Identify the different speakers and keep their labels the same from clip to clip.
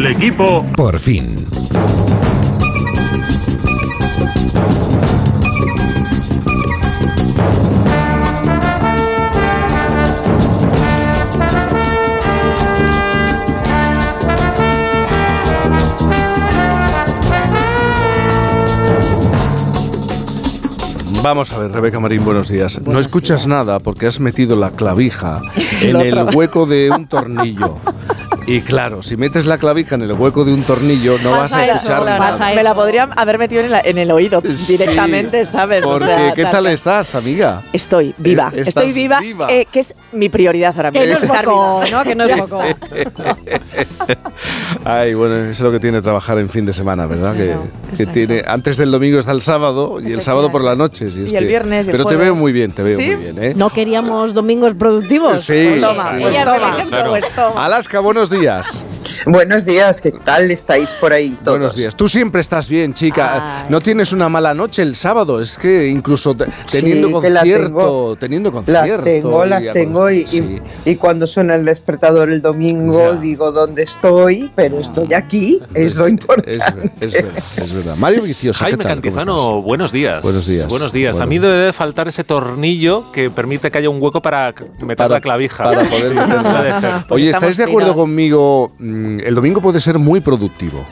Speaker 1: el equipo.
Speaker 2: Por fin.
Speaker 3: Vamos a ver, Rebeca Marín, buenos días. no escuchas nada porque has metido la clavija en el hueco de un tornillo. Y claro, si metes la clavija en el hueco de un tornillo, no vas a escuchar nada.
Speaker 4: Me la podrían haber metido en, la- en el oído directamente, ¿sabes? O
Speaker 3: Porque,
Speaker 4: sea,
Speaker 3: ¿qué tal estás, amiga?
Speaker 4: Estoy viva,
Speaker 3: Eh,
Speaker 4: estoy
Speaker 3: estás
Speaker 4: viva,
Speaker 3: viva.
Speaker 4: eh, que es mi prioridad ahora mismo.
Speaker 5: Que no es
Speaker 4: estar
Speaker 5: poco,
Speaker 4: viva.
Speaker 5: ¿no? Que no es poco.
Speaker 3: Ay, bueno, eso es lo que tiene trabajar en fin de semana, ¿verdad? Que,
Speaker 4: Claro,
Speaker 3: que
Speaker 4: exacto.
Speaker 3: tiene antes del domingo está el sábado y el sábado por la noche. si es
Speaker 4: Y el
Speaker 3: que-
Speaker 4: viernes y el
Speaker 3: Pero te veo muy bien, te veo
Speaker 4: ¿Sí?
Speaker 3: muy bien, ¿eh?
Speaker 5: ¿No queríamos domingos productivos?
Speaker 3: Sí,
Speaker 4: Pues toma,
Speaker 3: sí.
Speaker 4: pues toma, pues toma.
Speaker 3: Alaska, buenos días.
Speaker 6: Buenos días, ¿qué tal estáis por ahí todos?
Speaker 3: Buenos días. Tú siempre estás bien, chica.
Speaker 5: Ay.
Speaker 3: No tienes una mala noche el sábado. Es que incluso te- teniendo
Speaker 6: Sí, que
Speaker 3: concierto,
Speaker 6: tengo.
Speaker 3: teniendo concierto.
Speaker 6: Las tengo, las
Speaker 3: y-
Speaker 6: tengo y, y-
Speaker 3: Sí.
Speaker 6: y cuando suena el despertador el domingo
Speaker 3: Ya.
Speaker 6: digo dónde estoy, pero estoy aquí, es lo importante.
Speaker 3: Es, es verdad, es verdad. Mario Vicioso, ¿qué
Speaker 7: Jaime Cantizano, buenos días.
Speaker 3: Buenos días.
Speaker 7: Buenos días. A mí debe de faltar ese tornillo que permite que haya un hueco para meter
Speaker 3: Para-
Speaker 7: la clavija.
Speaker 3: para poder. Oye, ¿estáis de acuerdo conmigo? Mm, El domingo puede ser muy productivo.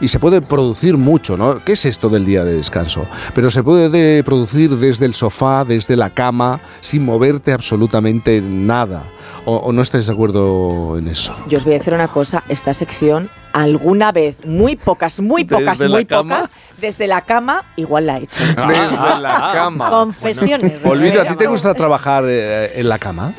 Speaker 3: Y se puede producir mucho, ¿no? ¿Qué es esto del día de descanso? Pero se puede de- producir desde el sofá, desde la cama, sin moverte absolutamente nada. ¿O, o no estáis de acuerdo en eso?
Speaker 4: Yo os voy a decir una cosa, esta sección alguna vez, muy pocas, muy pocas,
Speaker 3: ¿Desde la
Speaker 4: muy
Speaker 3: cama?
Speaker 4: pocas, desde la cama igual la he hecho.
Speaker 3: Desde la cama.
Speaker 5: Confesiones.
Speaker 3: Olvido, ¿a ti te gusta trabajar eh, en la cama?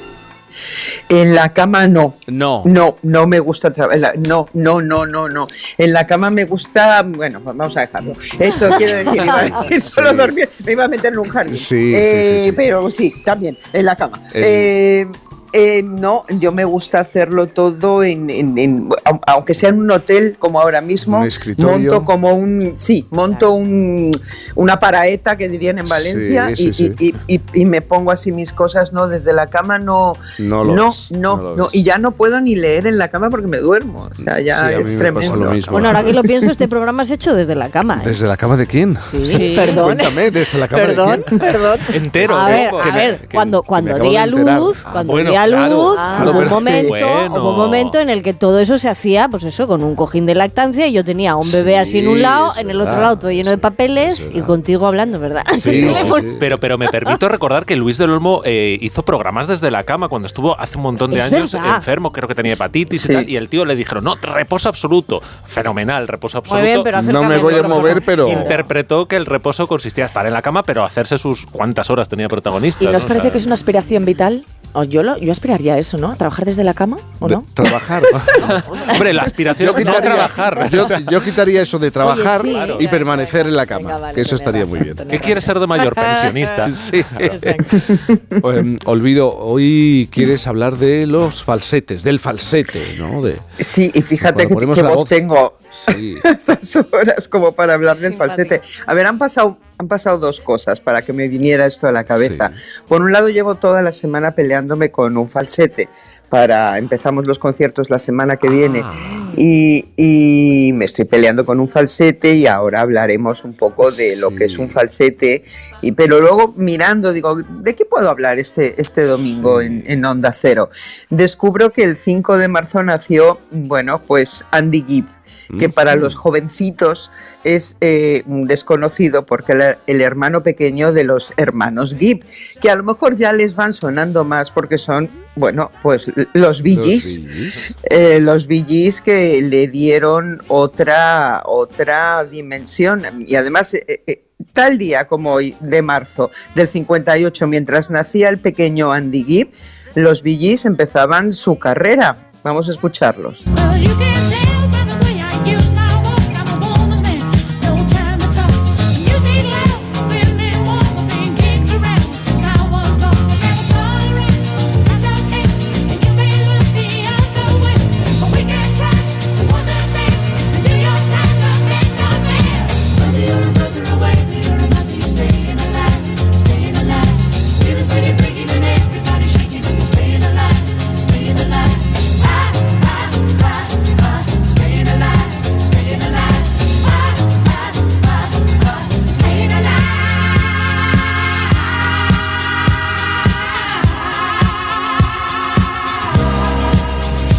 Speaker 6: En la cama no.
Speaker 3: No.
Speaker 6: No, no me gusta trabajar. No, no, no, no, no. En la cama me gusta. Bueno, vamos a dejarlo. Esto quiero decir, iba a decir solo
Speaker 3: Sí.
Speaker 6: dormir, me iba a meter en un jardín.
Speaker 3: Sí, sí,
Speaker 6: Eh,
Speaker 3: sí, sí.
Speaker 6: Pero sí, también, en la cama. Eh, eh, no, yo me gusta hacerlo todo en, en- en- au- aunque sea en un hotel como ahora mismo,
Speaker 3: Un escritorio.
Speaker 6: monto como un, sí, monto un, una paraeta que dirían en Valencia
Speaker 3: Sí, sí,
Speaker 6: y,
Speaker 3: sí.
Speaker 6: y- y- y me pongo así mis cosas, no, desde la cama no,
Speaker 3: No lo
Speaker 6: no,
Speaker 3: ves,
Speaker 6: no,
Speaker 3: no lo
Speaker 6: no,
Speaker 3: ves.
Speaker 6: y ya no puedo ni leer en la cama porque me duermo, o sea, ya es
Speaker 3: me
Speaker 6: tremendo.
Speaker 5: Bueno, ahora que lo pienso, este programa es hecho desde la cama. ¿eh?
Speaker 3: ¿Desde la cama de quién?
Speaker 5: Sí.
Speaker 4: Perdón.
Speaker 3: Cuéntame, ¿desde la cama
Speaker 4: Perdón,
Speaker 3: de quién?
Speaker 4: perdón.
Speaker 7: Entero.
Speaker 5: A
Speaker 3: me-
Speaker 5: ver, cuando,
Speaker 3: que me
Speaker 5: cuando di a luz,
Speaker 3: Ah,
Speaker 5: cuando
Speaker 3: bueno,
Speaker 5: di a luz,
Speaker 3: claro,
Speaker 5: hubo, un momento,
Speaker 7: Bueno.
Speaker 5: hubo un momento en el que todo eso se hacía, pues eso, con un cojín de lactancia y yo tenía un bebé
Speaker 3: Sí,
Speaker 5: así en un lado, en el
Speaker 3: verdad.
Speaker 5: otro lado todo lleno de papeles
Speaker 3: Es
Speaker 5: y contigo hablando, ¿verdad?
Speaker 3: Sí, sí, sí.
Speaker 7: Pero, pero me permito recordar que Luis del Olmo eh, hizo programas desde la cama cuando estuvo hace un montón de
Speaker 5: Es
Speaker 7: años
Speaker 5: verdad.
Speaker 7: enfermo, creo que tenía hepatitis
Speaker 6: Sí.
Speaker 7: y tal, y el tío le dijeron, no, reposo absoluto. Fenomenal, reposo
Speaker 5: Muy
Speaker 7: absoluto.
Speaker 5: bien, pero
Speaker 3: No me voy a mover, pero...
Speaker 7: Interpretó que el reposo consistía en estar en la cama, pero hacerse sus cuántas horas tenía protagonista.
Speaker 4: ¿Y nos
Speaker 7: ¿no? O
Speaker 4: parece
Speaker 7: sea,
Speaker 4: que es una aspiración vital? O yo, lo, yo aspiraría a eso, ¿no? ¿A trabajar desde la cama o
Speaker 3: de-
Speaker 4: no?
Speaker 3: Trabajar.
Speaker 7: Hombre, la aspiración es no trabajar.
Speaker 3: Yo, yo quitaría eso de trabajar
Speaker 5: sí.
Speaker 3: y permanecer en la cama,
Speaker 4: Venga, vale,
Speaker 3: que eso estaría
Speaker 4: razón,
Speaker 3: muy bien.
Speaker 7: ¿Qué quieres ser de mayor? Pensionista.
Speaker 3: Sí. Em, olvido, hoy quieres hablar de los falsetes, del falsete, ¿no? De,
Speaker 6: Sí, y fíjate que, voz
Speaker 3: voz.
Speaker 6: tengo
Speaker 3: sí.
Speaker 6: estas horas como para hablar del falsete. A ver, han pasado, han pasado dos cosas para que me viniera esto a la cabeza. Por un lado, llevo toda la semana peleándome con un falsete. Para empezamos los conciertos la semana que viene
Speaker 3: Ah.
Speaker 6: Y, y me estoy peleando con un falsete y ahora hablaremos un poco de lo
Speaker 3: Sí.
Speaker 6: que es un falsete. Y, pero luego mirando, digo, ¿de qué puedo hablar este, este domingo
Speaker 3: Sí.
Speaker 6: en, en Onda Cero? Descubro que el 5 de marzo nació, bueno, pues Andy Gibb que para los jovencitos es eh, desconocido porque era el hermano pequeño de los hermanos Gibb, que a lo mejor ya les van sonando más porque son, bueno, pues los Bee
Speaker 3: Los
Speaker 6: eh, los que le dieron otra, otra dimensión y además... eh, eh, Tal día como hoy, de marzo del 58, mientras nacía el pequeño Andy Gibb, los Gees empezaban su carrera. Vamos a escucharlos.
Speaker 8: Well,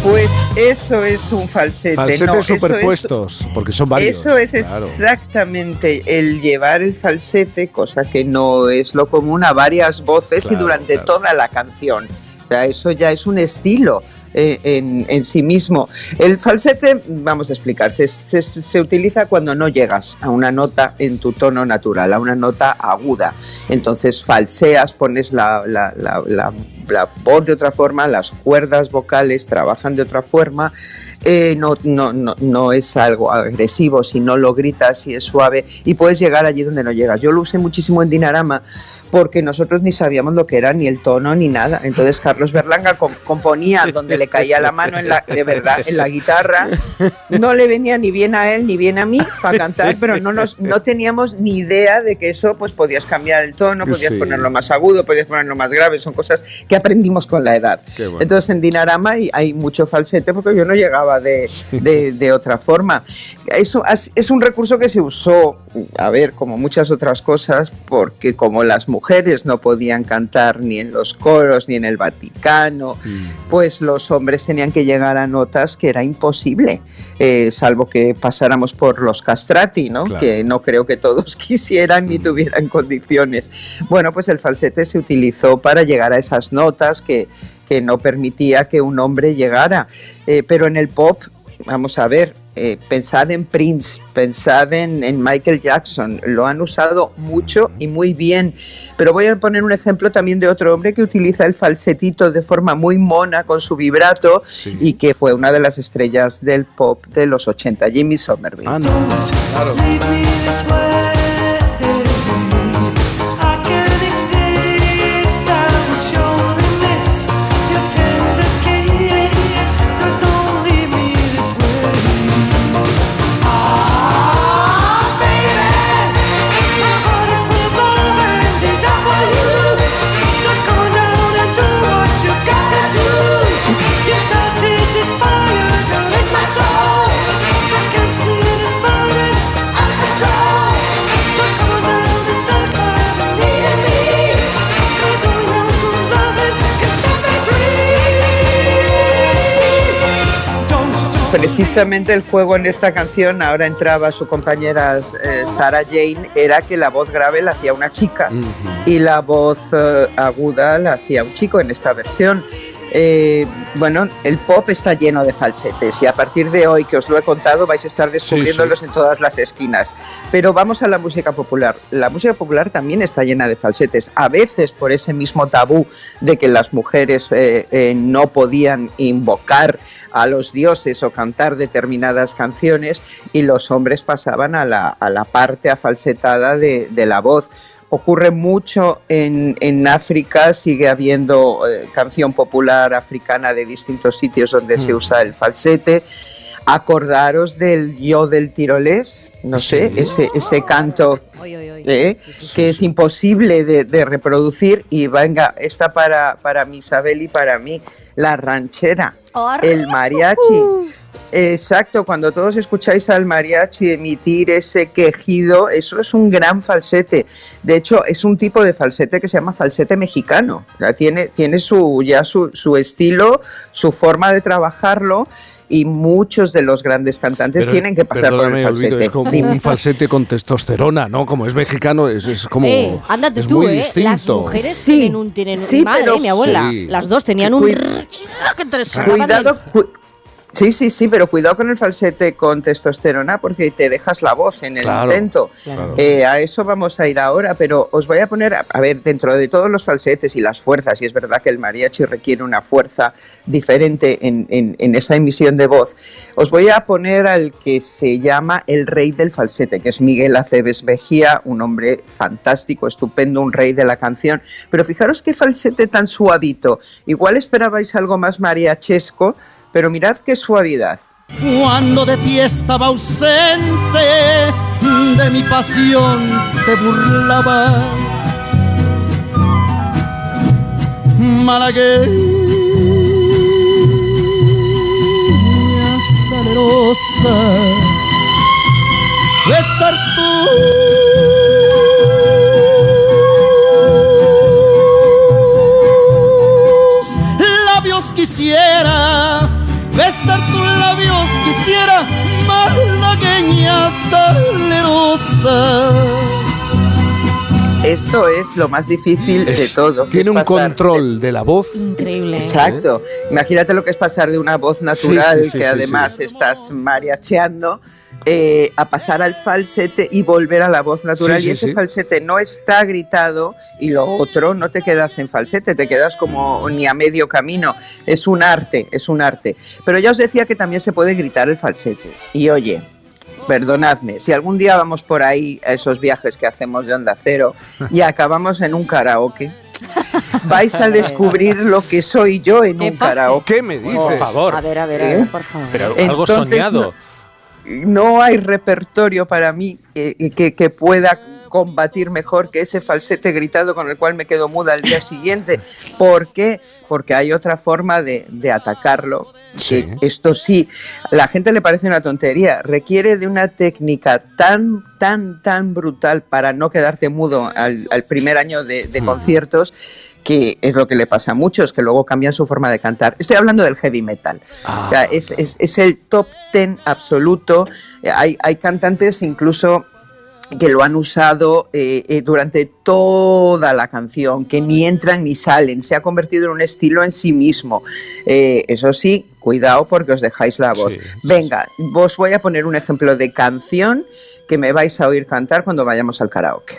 Speaker 6: Pues eso es un falsete.
Speaker 3: Falsetes
Speaker 6: no, eso es-
Speaker 3: superpuestos, porque son varios.
Speaker 6: Eso es
Speaker 3: claro.
Speaker 6: exactamente el llevar el falsete, cosa que no es lo común, a varias voces y
Speaker 3: Claro,
Speaker 6: durante
Speaker 3: claro.
Speaker 6: toda la canción. O sea, eso ya es un estilo. Eh, en, en sí mismo. El falsete, vamos a explicar, se, se- se utiliza cuando no llegas a una nota en tu tono natural, a una nota aguda. Entonces falseas, pones la, la- la- la- la voz de otra forma, las cuerdas vocales trabajan de otra forma, eh, no, no, no, no es algo agresivo, si no lo gritas y es suave y puedes llegar allí donde no llegas. Yo lo usé muchísimo en Dinarama porque nosotros ni sabíamos lo que era ni el tono ni nada. Entonces Carlos Berlanga com- componía donde le caía la mano en la, de verdad en la guitarra. No le venía ni bien a él ni bien a mí para cantar, pero no, nos, no teníamos ni idea de que eso pues podías cambiar el tono, podías
Speaker 3: Sí.
Speaker 6: ponerlo más agudo, podías ponerlo más grave. Son cosas que aprendimos con la edad.
Speaker 3: Bueno.
Speaker 6: Entonces en Dinarama hay, mucho falsete porque yo no llegaba de, de- de otra forma. Eso es, un recurso que se usó, a ver, como muchas otras cosas, porque como las mujeres no podían cantar ni en los coros ni en el Vaticano, pues los hombres tenían que llegar a notas que era imposible, eh, salvo que pasáramos por los castrati, ¿no?
Speaker 3: Claro.
Speaker 6: Que no creo que todos quisieran ni tuvieran condiciones. Bueno, pues el falsete se utilizó para llegar a esas notas que, que no permitía que un hombre llegara. Eh, pero en el pop, vamos a ver, eh, pensad en Prince, pensad en, en Michael Jackson, lo han usado mucho y muy bien. Pero voy a poner un ejemplo también de otro hombre que utiliza el falsetito de forma muy mona con su vibrato y que fue una de las estrellas del pop de los 80, Jimmy Somerville.
Speaker 3: Claro.
Speaker 6: Precisamente el juego en esta canción, ahora entraba su compañera eh, Sarah Jane, era que la voz grave la hacía una chica y la voz eh, aguda la hacía un chico en esta versión. Eh, bueno, el pop está lleno de falsetes y a partir de hoy que os lo he contado vais a estar descubriéndolos en todas las esquinas. Pero vamos a la música popular. La música popular también está llena de falsetes, a veces por ese mismo tabú de que las mujeres eh, eh, no podían invocar a los dioses o cantar determinadas canciones y los hombres pasaban a la, a la parte afalsetada de, de la voz. Ocurre mucho en, en África, sigue habiendo eh, canción popular africana de distintos sitios donde se usa el falsete. Acordaros del yo del tirolés, no sé, ese, ese canto
Speaker 5: Oy, oy, oy.
Speaker 6: ¿eh? que es imposible de, de reproducir. Y venga, esta para, para mi Isabel y para mí, la ranchera, el mariachi. Exacto, cuando todos escucháis al mariachi emitir ese quejido, eso es un gran falsete. De hecho, es un tipo de falsete que se llama falsete mexicano. Ya tiene, tiene su, ya su, su estilo, su forma de trabajarlo. Y muchos de los grandes cantantes
Speaker 3: Pero-
Speaker 6: tienen que pasar por el
Speaker 3: Olvido,
Speaker 6: falsete.
Speaker 3: es como un falsete con testosterona, ¿no? Como es mexicano, es, es como.
Speaker 5: Eh, ándate
Speaker 3: es
Speaker 5: tú,
Speaker 3: muy
Speaker 5: ¿eh? Las
Speaker 3: distinto.
Speaker 5: mujeres
Speaker 6: Sí,
Speaker 5: tienen un. Tienen,
Speaker 6: sí,
Speaker 5: mi madre,
Speaker 6: pero-
Speaker 5: mi abuela.
Speaker 3: Sí.
Speaker 5: Las dos tenían un.
Speaker 6: Cuidado, cu- sí, sí, sí, pero cuidado con el falsete con testosterona porque te dejas la voz en el
Speaker 3: Claro,
Speaker 6: intento.
Speaker 3: claro.
Speaker 6: Eh, a eso vamos a ir ahora, pero os voy a poner, a, a ver, dentro de todos los falsetes y las fuerzas, y es verdad que el mariachi requiere una fuerza diferente en, en- en esa emisión de voz, os voy a poner al que se llama el rey del falsete, que es Miguel Aceves Mejía, un hombre fantástico, estupendo, un rey de la canción. Pero fijaros qué falsete tan suavito. Igual esperabais algo más mariachesco, pero mirad qué suavidad.
Speaker 1: Cuando de ti estaba ausente, de mi pasión te burlaba. Malagueña salerosa, besar tus besar tus labios quisiera, malagueña salerosa.
Speaker 6: Esto es lo más difícil de todo.
Speaker 3: Tiene un control de la voz.
Speaker 5: Increíble.
Speaker 6: Exacto. Imagínate lo que es pasar de una voz natural,
Speaker 3: Sí, sí, sí,
Speaker 6: que
Speaker 3: sí,
Speaker 6: además estás mariacheando, eh, a pasar al falsete y volver a la voz natural.
Speaker 3: Sí, sí,
Speaker 6: y ese
Speaker 3: sí.
Speaker 6: falsete no está gritado y lo otro no te quedas en falsete, te quedas como ni a medio camino. Es un arte, es un arte. Pero ya os decía que también se puede gritar el falsete. Y oye, Perdonadme, si algún día vamos por ahí a esos viajes que hacemos de Onda Cero y acabamos en un karaoke, vais a descubrir lo que soy yo en
Speaker 5: ¿Qué
Speaker 6: un karaoke.
Speaker 3: ¿Qué me dices?
Speaker 7: Por favor.
Speaker 4: A ver, a ver, a
Speaker 6: ¿Eh?
Speaker 4: ver, por favor.
Speaker 7: Pero algo
Speaker 6: Entonces,
Speaker 7: soñado.
Speaker 6: No hay repertorio para mí que, que- que pueda combatir mejor que ese falsete gritado con el cual me quedo muda al día siguiente. ¿Por qué? Porque hay otra forma de, de atacarlo.
Speaker 3: Sí.
Speaker 6: Que esto sí, a la gente le parece una tontería, requiere de una técnica tan, tan, tan brutal para no quedarte mudo al, al primer año de, de conciertos, que es lo que le pasa a muchos, que luego cambian su forma de cantar. Estoy hablando del heavy metal.
Speaker 3: Ah,
Speaker 6: O sea, es, es- es el top ten absoluto. Eh, Hay, hay cantantes incluso que lo han usado eh, eh, durante toda la canción, que ni entran ni salen, se ha convertido en un estilo en sí mismo. Eh, eso sí, cuidado porque os dejáis la voz.
Speaker 3: Sí, sí,
Speaker 6: Venga, os voy a poner un ejemplo de canción que me vais a oír cantar cuando vayamos al karaoke.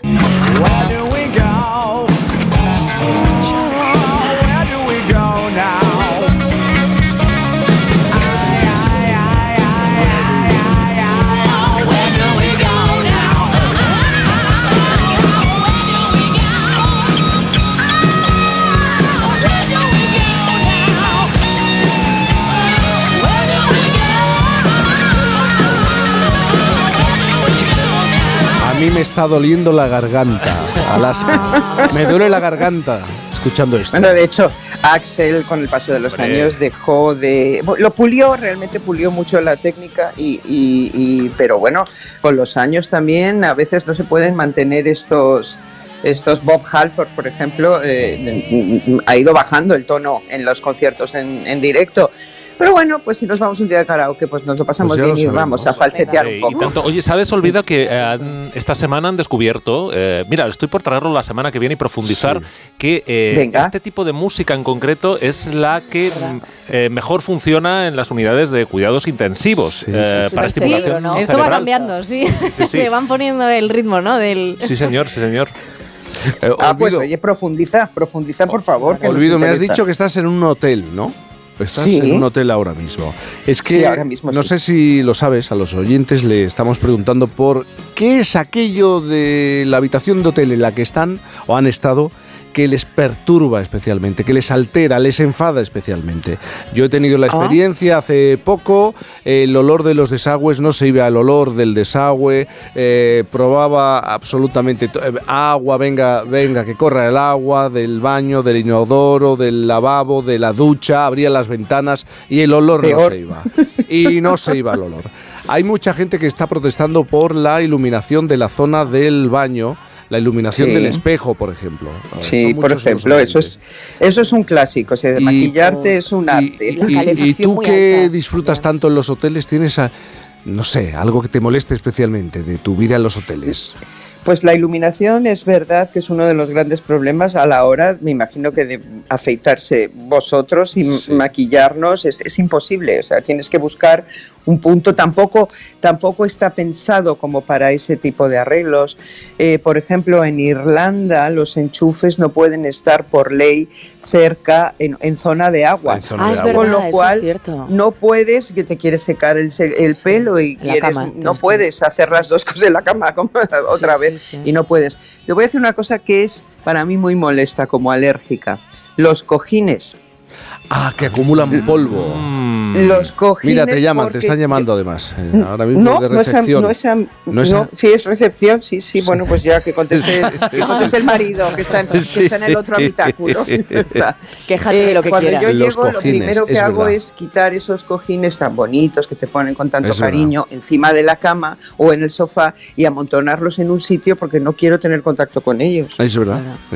Speaker 3: Mí me está doliendo la garganta. Alaska. Me duele la garganta escuchando esto.
Speaker 6: Bueno, de hecho, Axel con el paso de los
Speaker 7: Hombre.
Speaker 6: años dejó de... Lo pulió, realmente pulió mucho la técnica, y, y- y- pero bueno, con los años también a veces no se pueden mantener estos... Estos Bob Halford, por ejemplo, eh, ha ido bajando el tono en los conciertos en, en directo. Pero bueno, pues si nos vamos un día de karaoke, pues nos lo pasamos
Speaker 3: Pues
Speaker 6: bien
Speaker 3: lo
Speaker 6: y
Speaker 3: sabemos.
Speaker 6: vamos a falsetear un
Speaker 7: y
Speaker 6: poco.
Speaker 7: tanto- oye, ¿sabes, Olvida, que eh, han- esta semana han descubierto, eh, mira, estoy por traerlo la semana que viene y profundizar, que eh, este tipo de música en concreto es la que mm, eh, mejor funciona en las unidades de cuidados intensivos
Speaker 3: Sí,
Speaker 7: eh,
Speaker 3: sí, sí.
Speaker 7: para
Speaker 4: Sí,
Speaker 7: estimulación
Speaker 4: ¿no?
Speaker 5: Esto va cambiando, sí.
Speaker 7: sí, sí.
Speaker 5: Le van poniendo el ritmo, ¿no? Del...
Speaker 7: Sí, señor, sí, señor.
Speaker 3: Eh,
Speaker 6: Ah, pues oye, profundiza, profundiza por favor.
Speaker 3: olvido, me has dicho que estás en un hotel, ¿no? Estás
Speaker 6: Sí.
Speaker 3: en un hotel ahora mismo. Es que
Speaker 6: Sí, ahora mismo
Speaker 3: no
Speaker 6: sí.
Speaker 3: sé si lo sabes, a los oyentes le estamos preguntando por qué es aquello de la habitación de hotel en la que están o han estado que les perturba especialmente, que les altera, les enfada especialmente. Yo he tenido la
Speaker 6: Ah.
Speaker 3: experiencia hace poco, el olor de los desagües no se iba al olor del desagüe, eh, probaba absolutamente eh, agua, venga, venga, que corra el agua del baño, del inodoro, del lavabo, de la ducha, abría las ventanas y el olor no se iba. Y no se iba el olor. Hay mucha gente que está protestando por la iluminación de la zona del baño. La iluminación
Speaker 6: Sí.
Speaker 3: del espejo, por ejemplo.
Speaker 6: Sí, por ejemplo, eso es, eso es un clásico. O sea, de
Speaker 3: Y-
Speaker 6: maquillarte es un arte.
Speaker 3: Y, tú que
Speaker 4: alta.
Speaker 3: disfrutas tanto en los hoteles, tienes, a- no sé, algo que te moleste especialmente de tu vida en los hoteles.
Speaker 6: Pues la iluminación es verdad que es uno de los grandes problemas a la hora, me imagino que de afeitarse vosotros y
Speaker 3: Sí.
Speaker 6: maquillarnos es, es imposible. O sea, tienes que buscar un punto. Tampoco, tampoco está pensado como para ese tipo de arreglos. Eh, por ejemplo, en Irlanda los enchufes no pueden estar por ley cerca en, en zona de agua.
Speaker 3: En zona
Speaker 4: Ah,
Speaker 3: de
Speaker 4: es
Speaker 3: agua.
Speaker 4: verdad,
Speaker 6: Con lo cual,
Speaker 4: es.
Speaker 6: No puedes, que te quieres secar el, se- el pelo y quieres,
Speaker 4: cama,
Speaker 6: no puedes hacer las dos cosas en la cama como otra
Speaker 4: Sí,
Speaker 6: vez
Speaker 4: sí, sí.
Speaker 6: y no puedes. Te voy a decir una cosa que es para mí muy molesta como alérgica. Los cojines.
Speaker 3: Ah, que acumulan polvo.
Speaker 7: Mm.
Speaker 6: Los cojines.
Speaker 3: Mira, te llaman, te están llamando además. eh, ahora mismo
Speaker 6: No,
Speaker 3: de
Speaker 6: no es, a-
Speaker 3: recepción.
Speaker 6: no es a-
Speaker 3: No
Speaker 6: no,
Speaker 3: es a-
Speaker 6: sí es recepción, sí, sí, bueno, pues ya que conteste, que conteste el marido, que está, en, que
Speaker 3: Sí.
Speaker 6: está en el otro habitáculo. Está.
Speaker 4: Quéjate de lo que
Speaker 6: cuando
Speaker 4: quieras.
Speaker 6: yo
Speaker 3: Los
Speaker 6: llego, lo primero que
Speaker 3: es
Speaker 6: hago
Speaker 3: verdad.
Speaker 6: es quitar esos cojines tan bonitos que te ponen con tanto
Speaker 3: Es verdad.
Speaker 6: cariño encima de la cama o en el sofá y amontonarlos en un sitio porque no quiero tener contacto con ellos.
Speaker 3: Es verdad.